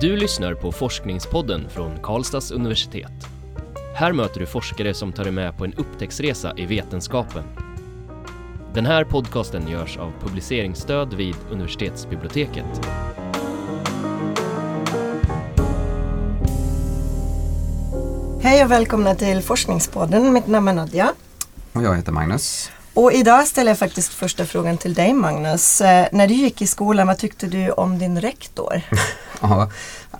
Du lyssnar på Forskningspodden från Karlstads universitet. Här möter du forskare som tar dig med på en upptäcktsresa i vetenskapen. Den här podcasten görs av publiceringsstöd vid universitetsbiblioteket. Hej och välkomna till Forskningspodden. Mitt namn är Nadja. Och jag heter Magnus. Och idag ställer jag faktiskt första frågan till dig Magnus. Eh, när du gick i skolan, vad tyckte du om din rektor? ja,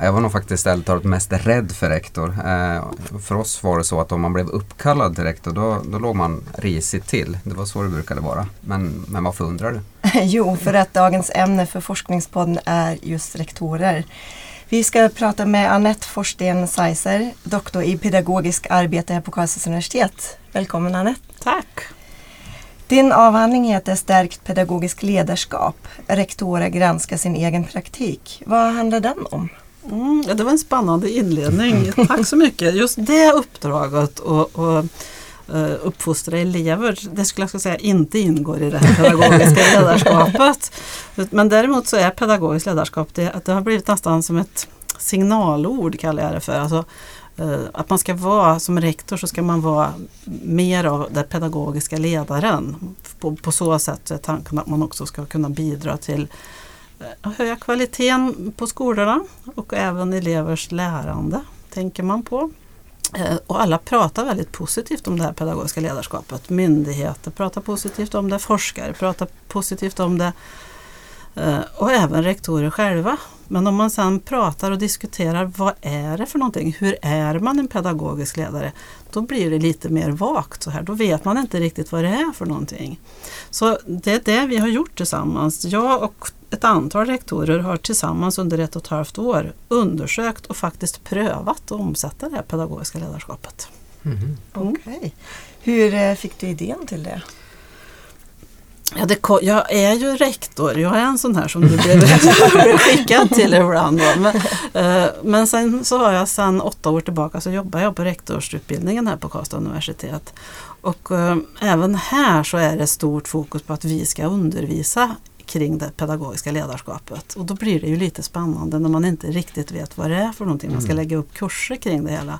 jag var nog faktiskt ärligt talat mest rädd för rektor. Eh, för oss var det så att om man blev uppkallad till rektor då, då låg man risigt till. Det var så det brukade vara. Men, men varför undrar du? jo, för att dagens ämne för Forskningspodden är just rektorer. Vi ska prata med Annette Forsten Seiser, doktor i pedagogisk arbete här på Karlstads universitet. Välkommen Annette! Tack! Din avhandling heter Stärkt pedagogiskt ledarskap. Rektorer granskar sin egen praktik. Vad handlar den om? Mm, det var en spännande inledning. Tack så mycket. Just det uppdraget och, och uh, uppfostra elever, det skulle jag säga inte ingår i det här pedagogiska ledarskapet. Men däremot så är pedagogiskt ledarskap, det, det har blivit nästan som ett signalord kallar jag det för. Alltså, Eh, Eh, att man ska vara, som rektor så ska man vara mer av den pedagogiska ledaren. På, på så sätt är tanken att man också ska kunna bidra till eh, att höja kvaliteten på skolorna och även elevers lärande, tänker man på. Eh, och alla pratar väldigt positivt om det här pedagogiska ledarskapet. Myndigheter pratar positivt om det, forskare pratar positivt om det och även rektorer själva men om man sedan pratar och diskuterar vad är det för någonting, hur är man en pedagogisk ledare? Då blir det lite mer vagt så här, då vet man inte riktigt vad det är för någonting. Så det är det vi har gjort tillsammans. Jag och ett antal rektorer har tillsammans under ett och ett halvt år undersökt och faktiskt prövat att omsätta det här pedagogiska ledarskapet. Mm. Mm. Okay. Hur eh, fick du idén till det? Ja, det, jag är ju rektor, jag är en sån här som du blev skickad till ibland. Men, uh, men sen så har jag sedan åtta år tillbaka så jobbar jag på rektorsutbildningen här på Karlstad universitet. Och uh, även här så är det stort fokus på att vi ska undervisa kring det pedagogiska ledarskapet. Och då blir det ju lite spännande när man inte riktigt vet vad det är för någonting. Man ska mm. lägga upp kurser kring det hela.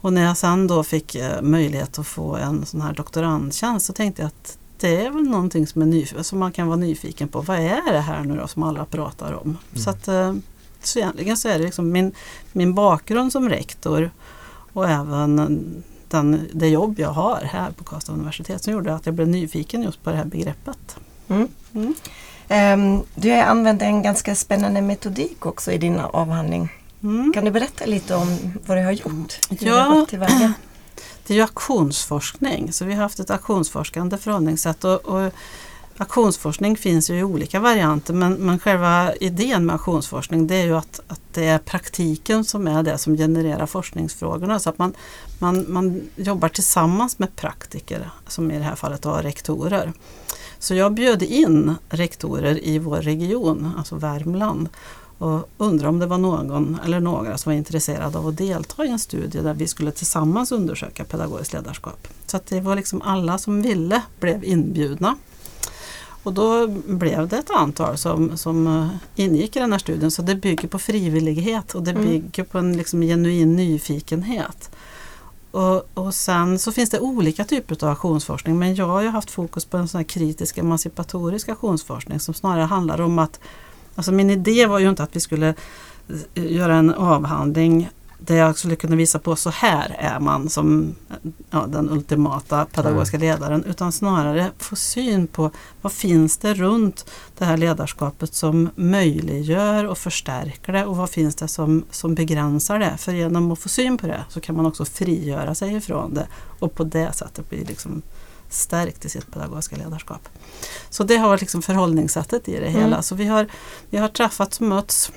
Och när jag sen då fick uh, möjlighet att få en sån här doktorandtjänst så tänkte jag att det är väl någonting som, är nyf- som man kan vara nyfiken på. Vad är det här nu då som alla pratar om? Mm. Så, att, eh, så egentligen så är det liksom min, min bakgrund som rektor och även den, det jobb jag har här på Karlstad universitet som gjorde att jag blev nyfiken just på det här begreppet. Mm. Mm. Um, du har använt en ganska spännande metodik också i din avhandling. Mm. Kan du berätta lite om vad du har gjort? Ja, det är ju aktionsforskning, så vi har haft ett aktionsforskande förhållningssätt. Och, och aktionsforskning finns ju i olika varianter men, men själva idén med aktionsforskning det är ju att, att det är praktiken som är det som genererar forskningsfrågorna. Så att man, man, man jobbar tillsammans med praktiker, som i det här fallet var rektorer. Så jag bjöd in rektorer i vår region, alltså Värmland, och undrar om det var någon eller några som var intresserade av att delta i en studie där vi skulle tillsammans undersöka pedagogiskt ledarskap. Så att det var liksom alla som ville blev inbjudna. Och då blev det ett antal som, som eh, ingick i den här studien så det bygger på frivillighet och det mm. bygger på en liksom genuin nyfikenhet. Och, och sen så finns det olika typer av aktionsforskning men jag har ju haft fokus på en sån kritisk emancipatorisk aktionsforskning som snarare handlar om att Alltså min idé var ju inte att vi skulle eh, göra en avhandling där jag skulle kunna visa på så här är man som ja, den ultimata pedagogiska mm. ledaren utan snarare få syn på vad finns det runt det här ledarskapet som möjliggör och förstärker det och vad finns det som, som begränsar det. För genom att få syn på det så kan man också frigöra sig ifrån det och på det sättet bli liksom stärkt i sitt pedagogiska ledarskap. Så det har varit liksom förhållningssättet i det mm. hela. Så vi har, vi har träffats och mötts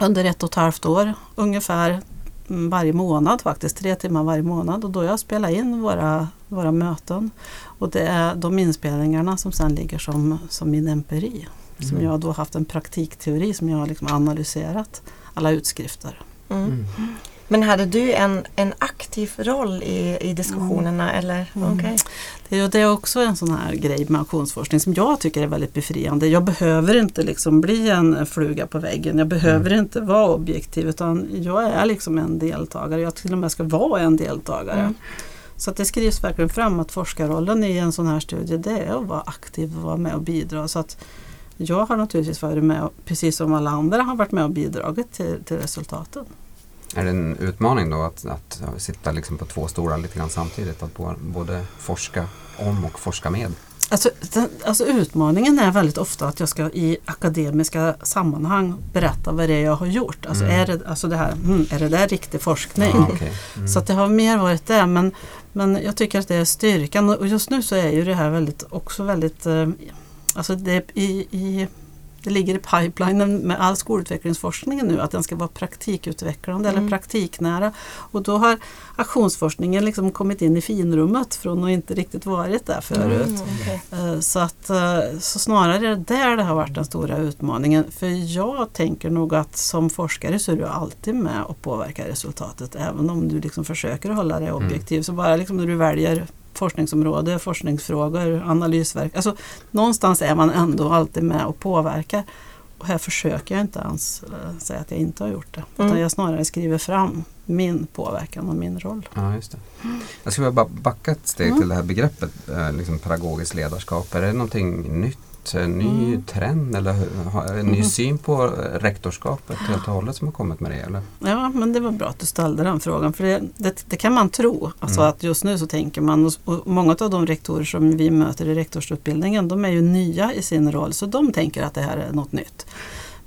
under ett och ett halvt år ungefär mm, varje månad faktiskt, tre timmar varje månad och då jag spelat in våra, våra möten. Och det är de inspelningarna som sen ligger som, som min empiri. Mm. Som jag då haft en praktikteori som jag har liksom analyserat alla utskrifter. Mm. mm. Men hade du en, en aktiv roll i, i diskussionerna eller? Mm. Okej. Det är det är också en sån här grej med aktionsforskning som jag tycker är väldigt befriande. Jag behöver inte liksom bli en fluga på väggen. Jag behöver inte vara objektiv utan jag är liksom en deltagare. Jag till och med ska vara en deltagare. Mm. Så det skrivs verkligen fram att forskarrollen i en sån här studie det är att vara aktiv och vara med och bidra. Så att jag har naturligtvis varit med, och- precis som alla andra har varit med och bidragit till, till resultaten. Är det en utmaning då att, att sitta liksom på två stolar lite grann samtidigt? Att både forska om och forska med? Alltså, den, alltså utmaningen är väldigt ofta att jag ska i akademiska sammanhang berätta vad det är jag har gjort. Alltså, Mm. är, det, alltså det här, hmm, är det där riktig forskning? Ah, okej. Mm. Så att det har mer varit det. Men, men jag tycker att det är styrkan och just nu så är ju det här väldigt, också väldigt eh, Alltså det, i, i, det ligger i pipelinen med all skolutvecklingsforskningen nu att den ska vara praktikutvecklande Mm. eller praktiknära. Och då har aktionsforskningen liksom kommit in i finrummet från att inte riktigt varit där förut. Mm, okej. Eh, Så, att, eh, så snarare är det där det har varit den stora utmaningen. För jag tänker nog att som forskare så är du alltid med och påverkar resultatet. Även om du liksom försöker hålla dig Mm. objektiv. Så bara liksom när du väljer forskningsområde, forskningsfrågor, analysverk. Alltså, någonstans är man ändå alltid med och påverkar. Och här försöker jag inte ens eh, säga att jag inte har gjort det. Utan Mm. jag snarare skriver fram min påverkan och min roll. Ja, just det. Jag skulle bara backa ett steg Mm. till det här begreppet eh, liksom pedagogiskt ledarskap. Är det någonting nytt? En ny Mm. trend eller en ny Mm. syn på eh, rektorskapet helt och hållet som har kommit med det? Eller? Ja, men det var bra att du ställde den frågan. För det, det, det kan man tro. Alltså Mm. att just nu så tänker man, och, och många av de rektorer som vi möter i rektorsutbildningen, de är ju nya i sin roll. Så de tänker att det här är något nytt.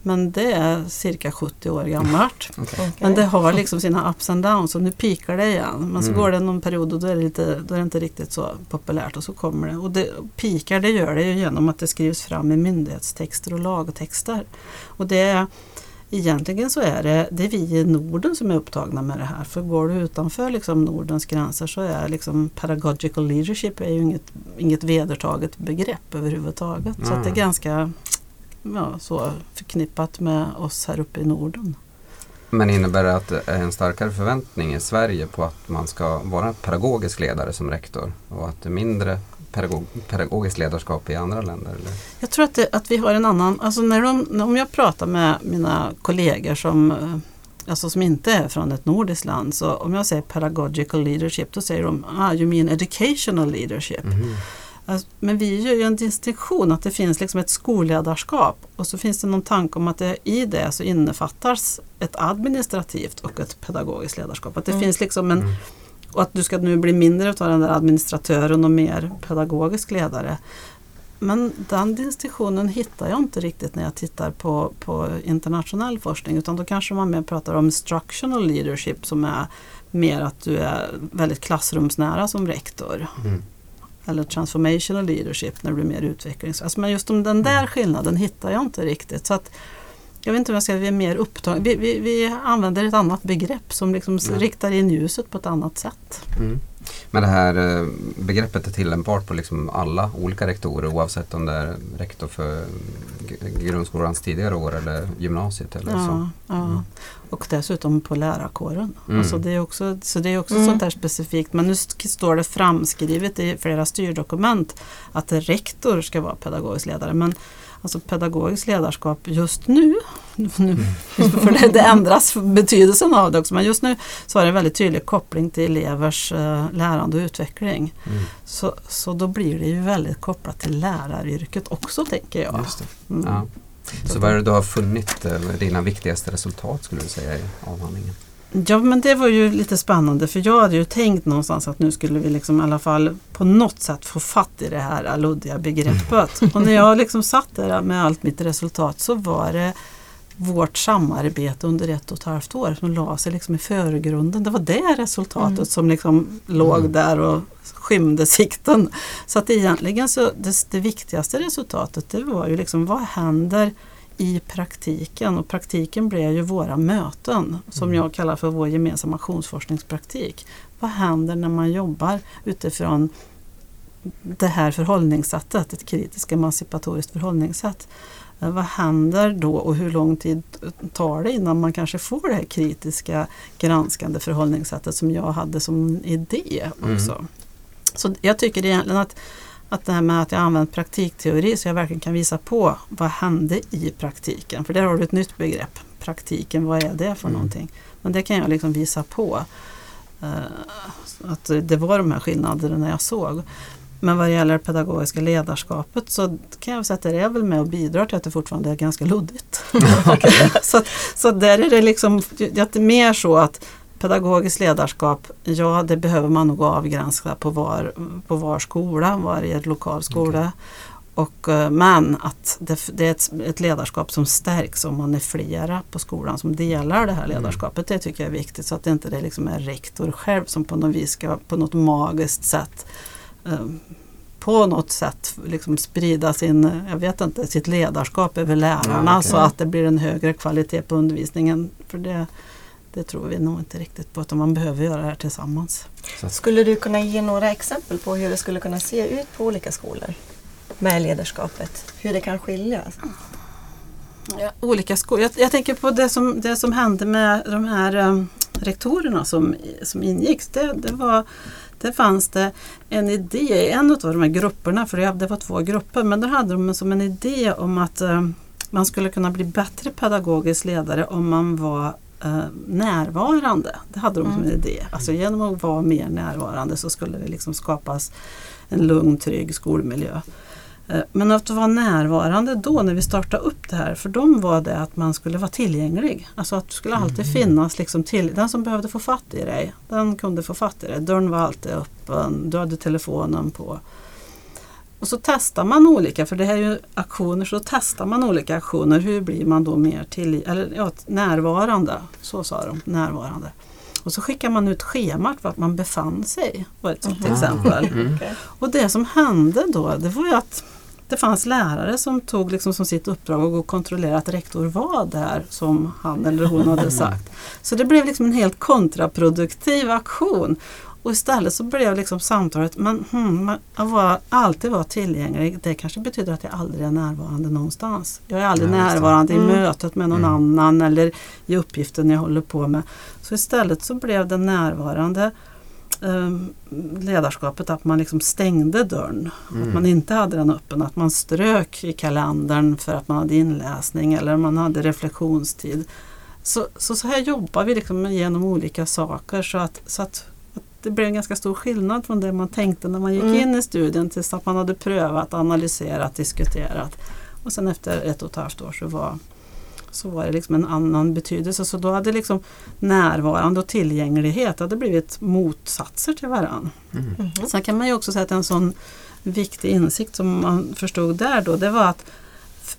Men det är cirka 70 år gammalt. Okej. Men det har liksom sina ups and downs och nu pikar det igen. Men så Mm. går det någon period och då är, det lite, då är det inte riktigt så populärt och så kommer det. Och det, pikar det gör det ju genom att det skrivs fram i myndighetstexter och lagtexter. Och det är, egentligen så är det, det är vi i Norden som är upptagna med det här. För går du utanför liksom Nordens gränser så är liksom pedagogical leadership är ju inget, inget vedertaget begrepp överhuvudtaget. Så att det är Mm. ganska ja, så förknippat med oss här uppe i Norden. Men innebär det att det är en starkare förväntning i Sverige på att man ska vara pedagogisk ledare som rektor och att det är mindre pedagog, pedagogiskt ledarskap i andra länder? Eller? Jag tror att, det, att vi har en annan, alltså när de, om jag pratar med mina kollegor som, eh, alltså som inte är från ett nordiskt land, så om jag säger pedagogical leadership då säger de ah, you mean educational leadership. Mhm. Alltså, men vi gör ju en distinktion att det finns liksom ett skolledarskap och så finns det någon tanke om att det, i det så innefattas ett administrativt och ett pedagogiskt ledarskap. Att det Mm. finns liksom en, Mm. och att du ska nu bli mindre av den där administratören och mer pedagogisk ledare. Men den distinktionen hittar jag inte riktigt när jag tittar på, på internationell forskning utan då kanske man mer pratar om instructional leadership som är mer att du är väldigt klassrumsnära som rektor. Mm. Eller transformational leadership när du blir mer utvecklings... Alltså, men just den där skillnaden hittar jag inte riktigt. Så att, jag vet inte om jag ska vi är mer upptagna. Vi, vi, vi använder ett annat begrepp som liksom Ja. riktar in ljuset på ett annat sätt. Mm. Men det här eh, begreppet är tillämpbart på liksom alla olika rektorer oavsett om det är rektor för grundskolans tidigare år eller gymnasiet eller så? Ja, ja. Mm. Och dessutom på lärarkåren. Mm. Alltså det är också, så det är också Mm. sånt där specifikt. Men nu står det framskrivet i flera styrdokument att rektor ska vara pedagogisk ledare. Men alltså pedagogiskt ledarskap just nu, nu för det, det ändras betydelsen av det också, men just nu så har det en väldigt tydlig koppling till elevers eh, lärande och utveckling. Mm. Så, så då blir det ju väldigt kopplat till läraryrket också tänker jag. Just det. Mm. Ja. Så vad är det du har funnit eh, dina viktigaste resultat skulle du säga i avhandlingen? Ja men det var ju lite spännande för jag hade ju tänkt någonstans att nu skulle vi liksom i alla fall på något sätt få fatt i det här luddiga begreppet. Och när jag liksom satt där med allt mitt resultat så var det vårt samarbete under ett och ett halvt år som la sig liksom i förgrunden. Det var det resultatet Mm. som liksom låg Mm. där och skymde sikten. Så att egentligen så det, det viktigaste resultatet det var ju liksom vad händer i praktiken och praktiken blev ju våra möten som Mm. jag kallar för vår gemensamma aktionsforskningspraktik. Vad händer när man jobbar utifrån det här förhållningssättet, ett kritiskt emancipatoriskt förhållningssätt. Eh, vad händer då och hur lång tid tar det innan man kanske får det här kritiska granskande förhållningssättet som jag hade som idé också. Mm. Så jag tycker egentligen att, att det här med att jag använt praktikteori så jag verkligen kan visa på vad hände i praktiken. För där har du ett nytt begrepp. Praktiken, vad är det för mm. någonting? Men det kan jag liksom visa på. Uh, att det var de här skillnaderna jag såg. Men vad gäller det pedagogiska ledarskapet så kan jag säga att det är väl med och bidrar till att det fortfarande är ganska luddigt. så, så där är det liksom det är mer så att pedagogiskt ledarskap, ja det behöver man nog avgränsa på var, på var skola, varje lokal skola. Okay. Och, eh, men att det, det är ett, ett, ledarskap som stärks om man är flera på skolan som delar det här mm. ledarskapet. Det tycker jag är viktigt så att det inte det liksom är rektor själv som på något vis ska på något magiskt sätt um, på något sätt liksom sprida sin, jag vet inte, sitt ledarskap över lärarna ja, okay. så att det blir en högre kvalitet på undervisningen. För det, det tror vi nog inte riktigt på utan man behöver göra det här tillsammans. Skulle du kunna ge några exempel på hur det skulle kunna se ut på olika skolor med ledarskapet? Hur det kan skilja? Ja, olika skolor. Jag, jag, tänker på det som, det som hände med de här um, rektorerna som, som ingicks. Det, det var det fanns det en idé i en av de här grupperna, för det var två grupper, men där hade de som en idé om att uh, man skulle kunna bli bättre pedagogisk ledare om man var uh, närvarande. Det hade de som en mm. idé. Alltså genom att vara mer närvarande så skulle det liksom skapas en lugn, trygg skolmiljö. Uh, men att vara närvarande då när vi startade upp det här, för dem var det att man skulle vara tillgänglig. Alltså att det skulle alltid mm. finnas liksom till, den som behövde få fatt i dig, den kunde få fatt i dig. Dörren var alltid öppen, du hade telefonen på. Och så testar man olika, för det här är ju aktioner, så testar man olika aktioner. Hur blir man då mer till, eller, ja, närvarande? Så sa de, närvarande. Och så skickar man ut schemat vart man befann sig, var ett sånt mm. exempel. Mm. Och det som hände då, det var ju att det fanns lärare som tog liksom som sitt uppdrag och kontrollera att rektor var där som han eller hon hade sagt. Så det blev liksom en helt kontraproduktiv aktion. Och istället så blev liksom samtalet, men hmm, att vara, alltid vara tillgänglig, det kanske betyder att jag aldrig är närvarande någonstans. Jag är aldrig Nej, närvarande mm. i mötet med någon mm. annan eller i uppgiften jag håller på med. Så istället så blev det närvarande um, ledarskapet att man liksom stängde dörren. Mm. Att man inte hade den öppen. Att man strök i kalendern för att man hade inläsning eller man hade reflektionstid. Så, så, så här jobbar vi liksom genom olika saker så att, så att det blev en ganska stor skillnad från det man tänkte när man gick mm. in i studien tills att man hade prövat, analyserat, diskuterat. Och sen efter ett och ett halvt år så var, så var det liksom en annan betydelse. Så då hade liksom närvarande och tillgänglighet hade blivit motsatser till varandra. Mm. Mm. Sen kan man ju också säga att en sån viktig insikt som man förstod där då, det var att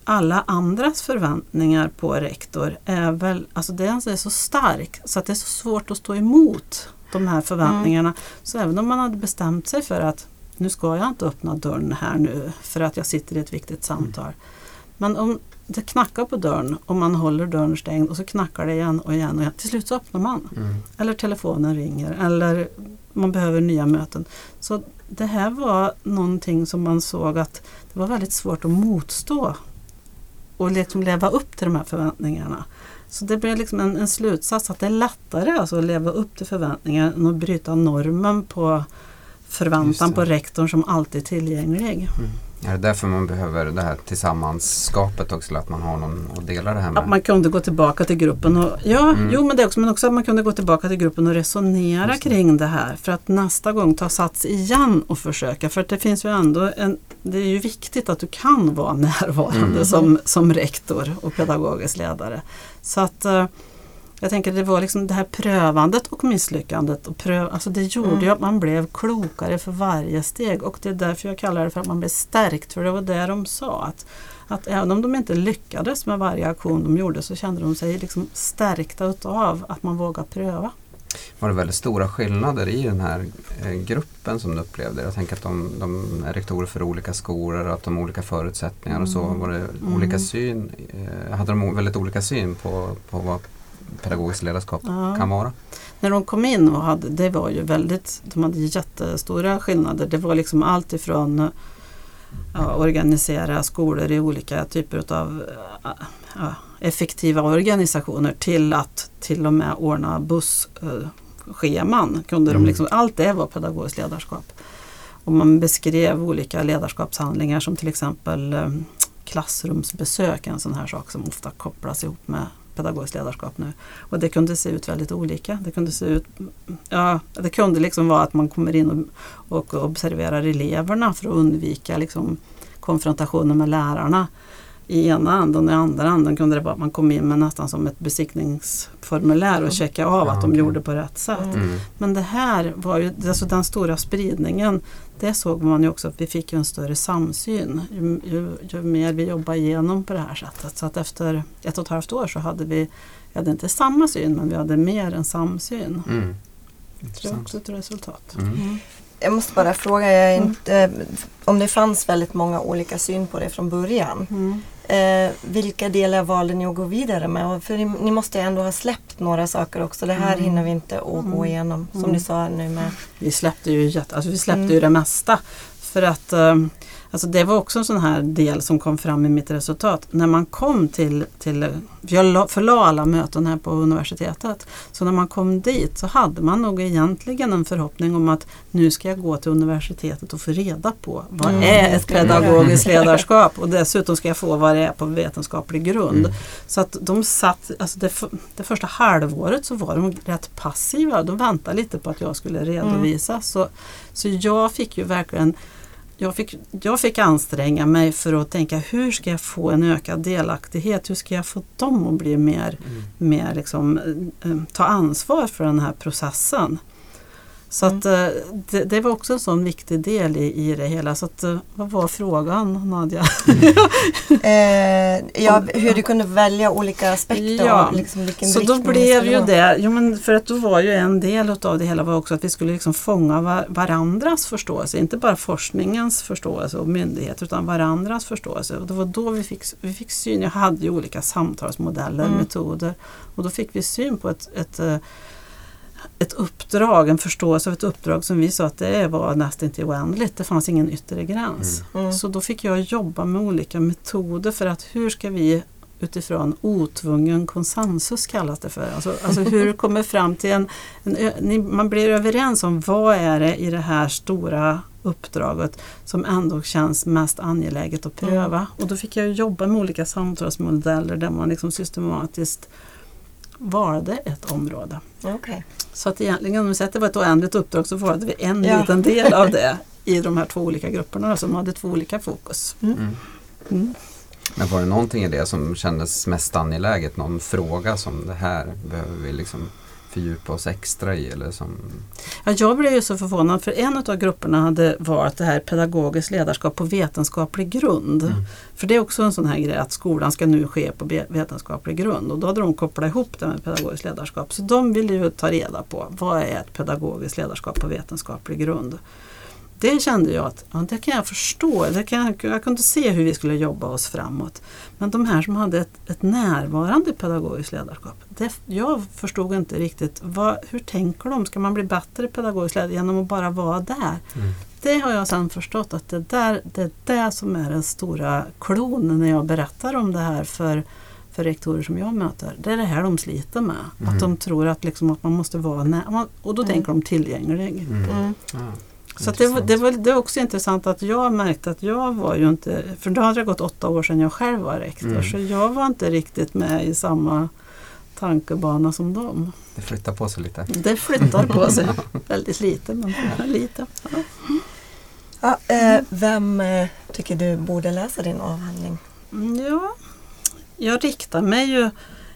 alla andras förväntningar på rektor är väl, alltså den är så stark så att det är så svårt att stå emot de här förväntningarna. Mm. Så även om man hade bestämt sig för att nu ska jag inte öppna dörren här nu för att jag sitter i ett viktigt samtal. Mm. Men om det knackar på dörren och man håller dörren stängd och så knackar det igen och igen och igen. Till slut så öppnar man. Mm. Eller telefonen ringer eller man behöver nya möten. Så det här var någonting som man såg att det var väldigt svårt att motstå och liksom leva upp till de här förväntningarna. Så det blev liksom en, en slutsats att det är lättare alltså att leva upp till förväntningar än att bryta normen på förväntan på rektorn som alltid är tillgänglig. Mm. Är det därför man behöver det här tillsammanskapet också? Att man har någon att dela det här med? Att man kunde gå tillbaka till gruppen och ja, mm. jo men det också, men också att man kunde gå tillbaka till gruppen och resonera det. kring det här för att nästa gång ta sats igen och försöka. För att det finns ju ändå en, det är ju viktigt att du kan vara närvarande mm. som, som rektor och pedagogisk ledare. Så att uh, jag tänker det var liksom det här prövandet och misslyckandet. Och pröv, alltså det gjorde mm. ju att man blev klokare för varje steg och det är därför jag kallar det för att man blev stärkt. För det var det de sa. Att, att även om de inte lyckades med varje aktion de gjorde så kände de sig liksom stärkta utav att man vågade pröva. Var det väldigt stora skillnader i den här eh, gruppen som du upplevde? Jag tänker att de, de är rektorer för olika skolor och att de har olika förutsättningar mm. och så. Var det mm. olika syn? Eh, hade de väldigt olika syn på, på vad pedagogiskt ledarskap ja. kan vara? när de kom in och hade, det var ju väldigt, de hade jättestora skillnader. Det var liksom allt ifrån ja, organisera skolor i olika typer av ja, effektiva organisationer till att till och med ordna busscheman. Kunde Mm. de liksom, allt det var pedagogiskt ledarskap. Och man beskrev olika ledarskapshandlingar som till exempel eh, klassrumsbesök, en sån här sak som ofta kopplas ihop med pedagogiskt ledarskap nu. Och det kunde se ut väldigt olika. Det kunde se ut, ja, det kunde liksom vara att man kommer in och, och observerar eleverna för att undvika liksom, konfrontationer med lärarna i ena änden och i andra änden kunde det vara att man kom in med nästan som ett besiktningsformulär och checka av att de gjorde på rätt sätt. Mm. Men det här var ju, alltså den stora spridningen, det såg man ju också att vi fick en större samsyn ju, ju, ju mer vi jobbade igenom på det här sättet. Så att efter ett och ett halvt år så hade vi, vi hade inte samma syn men vi hade mer än samsyn. Mm. Det är Intressant. också ett resultat. Mm. Mm. Jag måste bara fråga, Mm. inte, om det fanns väldigt många olika syn på det från början. Mm. Eh, vilka delar valde ni att gå vidare med? Och För ni, ni måste ju ändå ha släppt några saker också. Det här Mm. hinner vi inte att gå Mm. igenom. Som Mm. ni sa nu med. Vi släppte ju, jätte, alltså vi släppte Mm. ju det mesta. För att eh, alltså det var också en sån här del som kom fram i mitt resultat. När man kom till, till jag la- förlade alla möten här på universitetet. Så när man kom dit så hade man nog egentligen en förhoppning om att nu ska jag gå till universitetet och få reda på vad Mm. är ett pedagogiskt ledarskap och dessutom ska jag få vad det är på vetenskaplig grund. Mm. Så att de satt, alltså det, det första halvåret så var de rätt passiva. De väntade lite på att jag skulle redovisa. Så, så jag fick ju verkligen jag fick, jag fick anstränga mig för att tänka hur ska jag få en ökad delaktighet? Hur ska jag få dem att bli mer, Mm. mer liksom, eh, eh, ta ansvar för den här processen? Så att, eh, det, det var också en sån viktig del i, i det hela. Så att, eh, vad var frågan Nadja? Eh, ja, hur du kunde välja olika aspekter Ja, liksom Så då blev ju det, jo men för att då var ju en del av det hela var också att vi skulle liksom fånga va- varandras förståelse, inte bara forskningens förståelse och myndighet utan varandras förståelse. Och det var då vi fick, vi fick syn, jag hade ju olika samtalsmodeller, Mm. metoder och då fick vi syn på ett, ett eh, ett uppdrag, en förståelse av ett uppdrag som vi sa att det var nästan inte oändligt. Det fanns ingen yttre gräns. Mm. Så då fick jag jobba med olika metoder för att hur ska vi utifrån otvungen konsensus kallas det för. Alltså, alltså hur kommer fram till en, en man blir överens om vad är det i det här stora uppdraget som ändå känns mest angeläget att pröva. Och då fick jag jobba med olika samtalsmodeller där man liksom systematiskt valde ett område. Okej. Så att egentligen om vi säger att det var ett oändligt uppdrag så valde vi en Ja. liten del av det i de här två olika grupperna som hade två olika fokus. Mm. Mm. Men var det någonting i det som kändes mest angeläget? Någon fråga som det här behöver vi liksom fördjupa oss extra i? Eller som... Ja, jag blev ju så förvånad för en av grupperna hade valt det här pedagogiskt ledarskap på vetenskaplig grund. Mm. För det är också en sån här grej att skolan ska nu ske på vetenskaplig grund och då hade de kopplat ihop det med pedagogiskt ledarskap. Så de ville ju ta reda på vad är ett pedagogiskt ledarskap på vetenskaplig grund. Det kände jag att ja, det kan jag förstå, det kan jag, jag kunde se hur vi skulle jobba oss framåt. Men de här som hade ett, ett närvarande pedagogiskt ledarskap, det, jag förstod inte riktigt vad, hur tänker de? Ska man bli bättre pedagogisk ledare genom att bara vara där? Mm. Det har jag sen förstått att det, där, det är det som är den stora klon när jag berättar om det här för, för rektorer som jag möter. Det är det här de sliter med. Mm. Att de tror att, liksom att man måste vara nära. Och då Mm. tänker de tillgänglig. Mm. Så att det, var, det, var, det är också intressant att jag märkte att jag var ju inte, för då hade det gått åtta år sedan jag själv var rektor, Mm. så jag var inte riktigt med i samma tankebana som dem. Det flyttar på sig lite. Det flyttar på sig väldigt lite, men lite. Ja. Ja, eh, vem eh, tycker du borde läsa din avhandling? Mm, Ja, jag riktar mig ju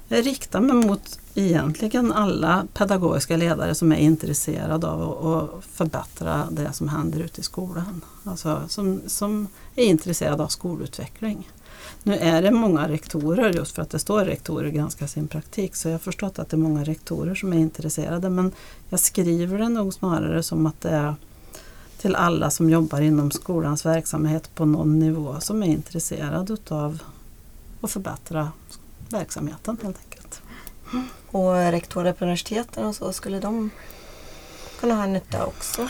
jag riktar mig mot egentligen alla pedagogiska ledare som är intresserade av att, förbättra det som händer ute i skolan. Alltså som, som är intresserade av skolutveckling. Nu är det många rektorer, just för att det står rektorer granskar sin praktik, så jag har förstått att det är många rektorer som är intresserade. Men jag skriver det nog snarare som att det är till alla som jobbar inom skolans verksamhet på någon nivå som är intresserad utav att förbättra verksamheten helt enkelt. Och rektorer på universiteten och så, skulle de kunna ha nytta också?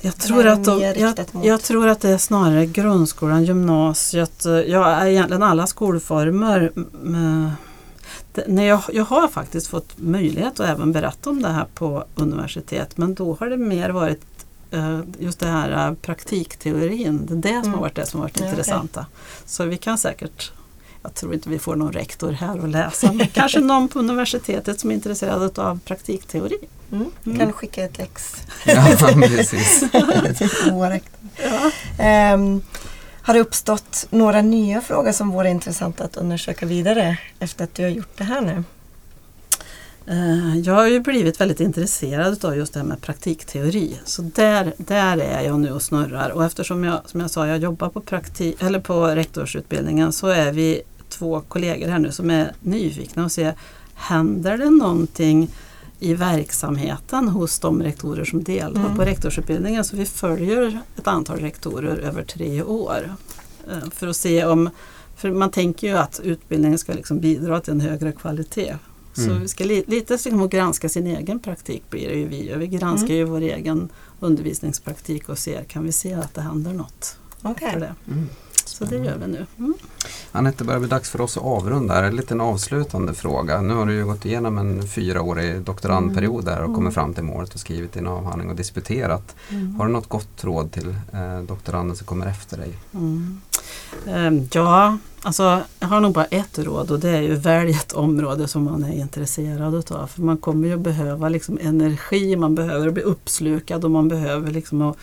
Jag tror, att de, jag, jag tror att det är snarare grundskolan, gymnasiet, eh, ja egentligen alla skolformer. m- det- När jag, jag har faktiskt fått möjlighet att även berätta om det här på universitet men då har det mer varit eh, just det här eh, praktikteorin. Det är det som Mm. har varit det som har varit Ja, intressanta. Så vi kan säkert jag tror inte vi får någon rektor här och läsa men kanske någon på universitetet som är intresserad av praktikteori. Mm. Mm. Kan skicka ett ex Ja, precis. rektor. Ehm, har det uppstått några nya frågor som vore intressanta att undersöka vidare efter att du har gjort det här nu? Eh, Jag har ju blivit väldigt intresserad av just det här med praktikteori. Så där, där är jag nu och snurrar. Och eftersom jag, som jag sa, jag jobbar på, praktik, eller på rektorsutbildningen så är vi två kollegor här nu som är nyfikna och se händer det någonting i verksamheten hos de rektorer som deltar Mm. på rektorsutbildningen. Så vi följer ett antal rektorer över tre år. eh, För att se om, för man tänker ju att utbildningen ska liksom bidra till en högre kvalitet. Så Mm. vi ska li, lite liksom granska sin egen praktik blir det ju vi. gör. Vi granskar Mm. ju vår egen undervisningspraktik och ser, kan vi se att det händer något för det. Mm. Så det gör vi nu. Mm. Anette, det börjar bli dags för oss att avrunda. här. En liten avslutande fråga. Nu har du ju gått igenom en fyraårig doktorandperiod där och Mm. kommit fram till målet och skrivit din avhandling och disputerat. Har du något gott råd till eh, doktoranden som kommer efter dig? Mm. Ehm, Ja, alltså jag har nog bara ett råd och det är ju välj ett område som man är intresserad utav. För man kommer ju behöva liksom energi, man behöver bli uppslukad och man behöver liksom att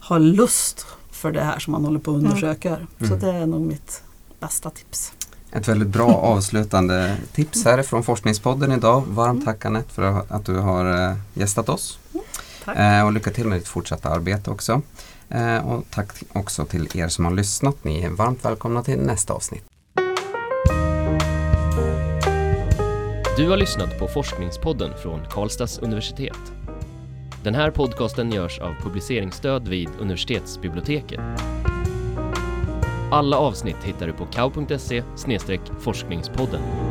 ha lust för det här som man håller på och undersöker. Så Mm. det är nog mitt bästa tips. Ett väldigt bra avslutande tips här från Forskningspodden idag. Varmt tack Anette för att du har eh, gästat oss. Tack. Eh, och lycka till med ditt fortsatta arbete också. Eh, och tack också till er som har lyssnat. Ni är varmt välkomna till nästa avsnitt. Du har lyssnat på Forskningspodden från Karlstads universitet. Den här podcasten görs av publiceringsstöd vid universitetsbiblioteket. Alla avsnitt hittar du på kau.se forskningspodden.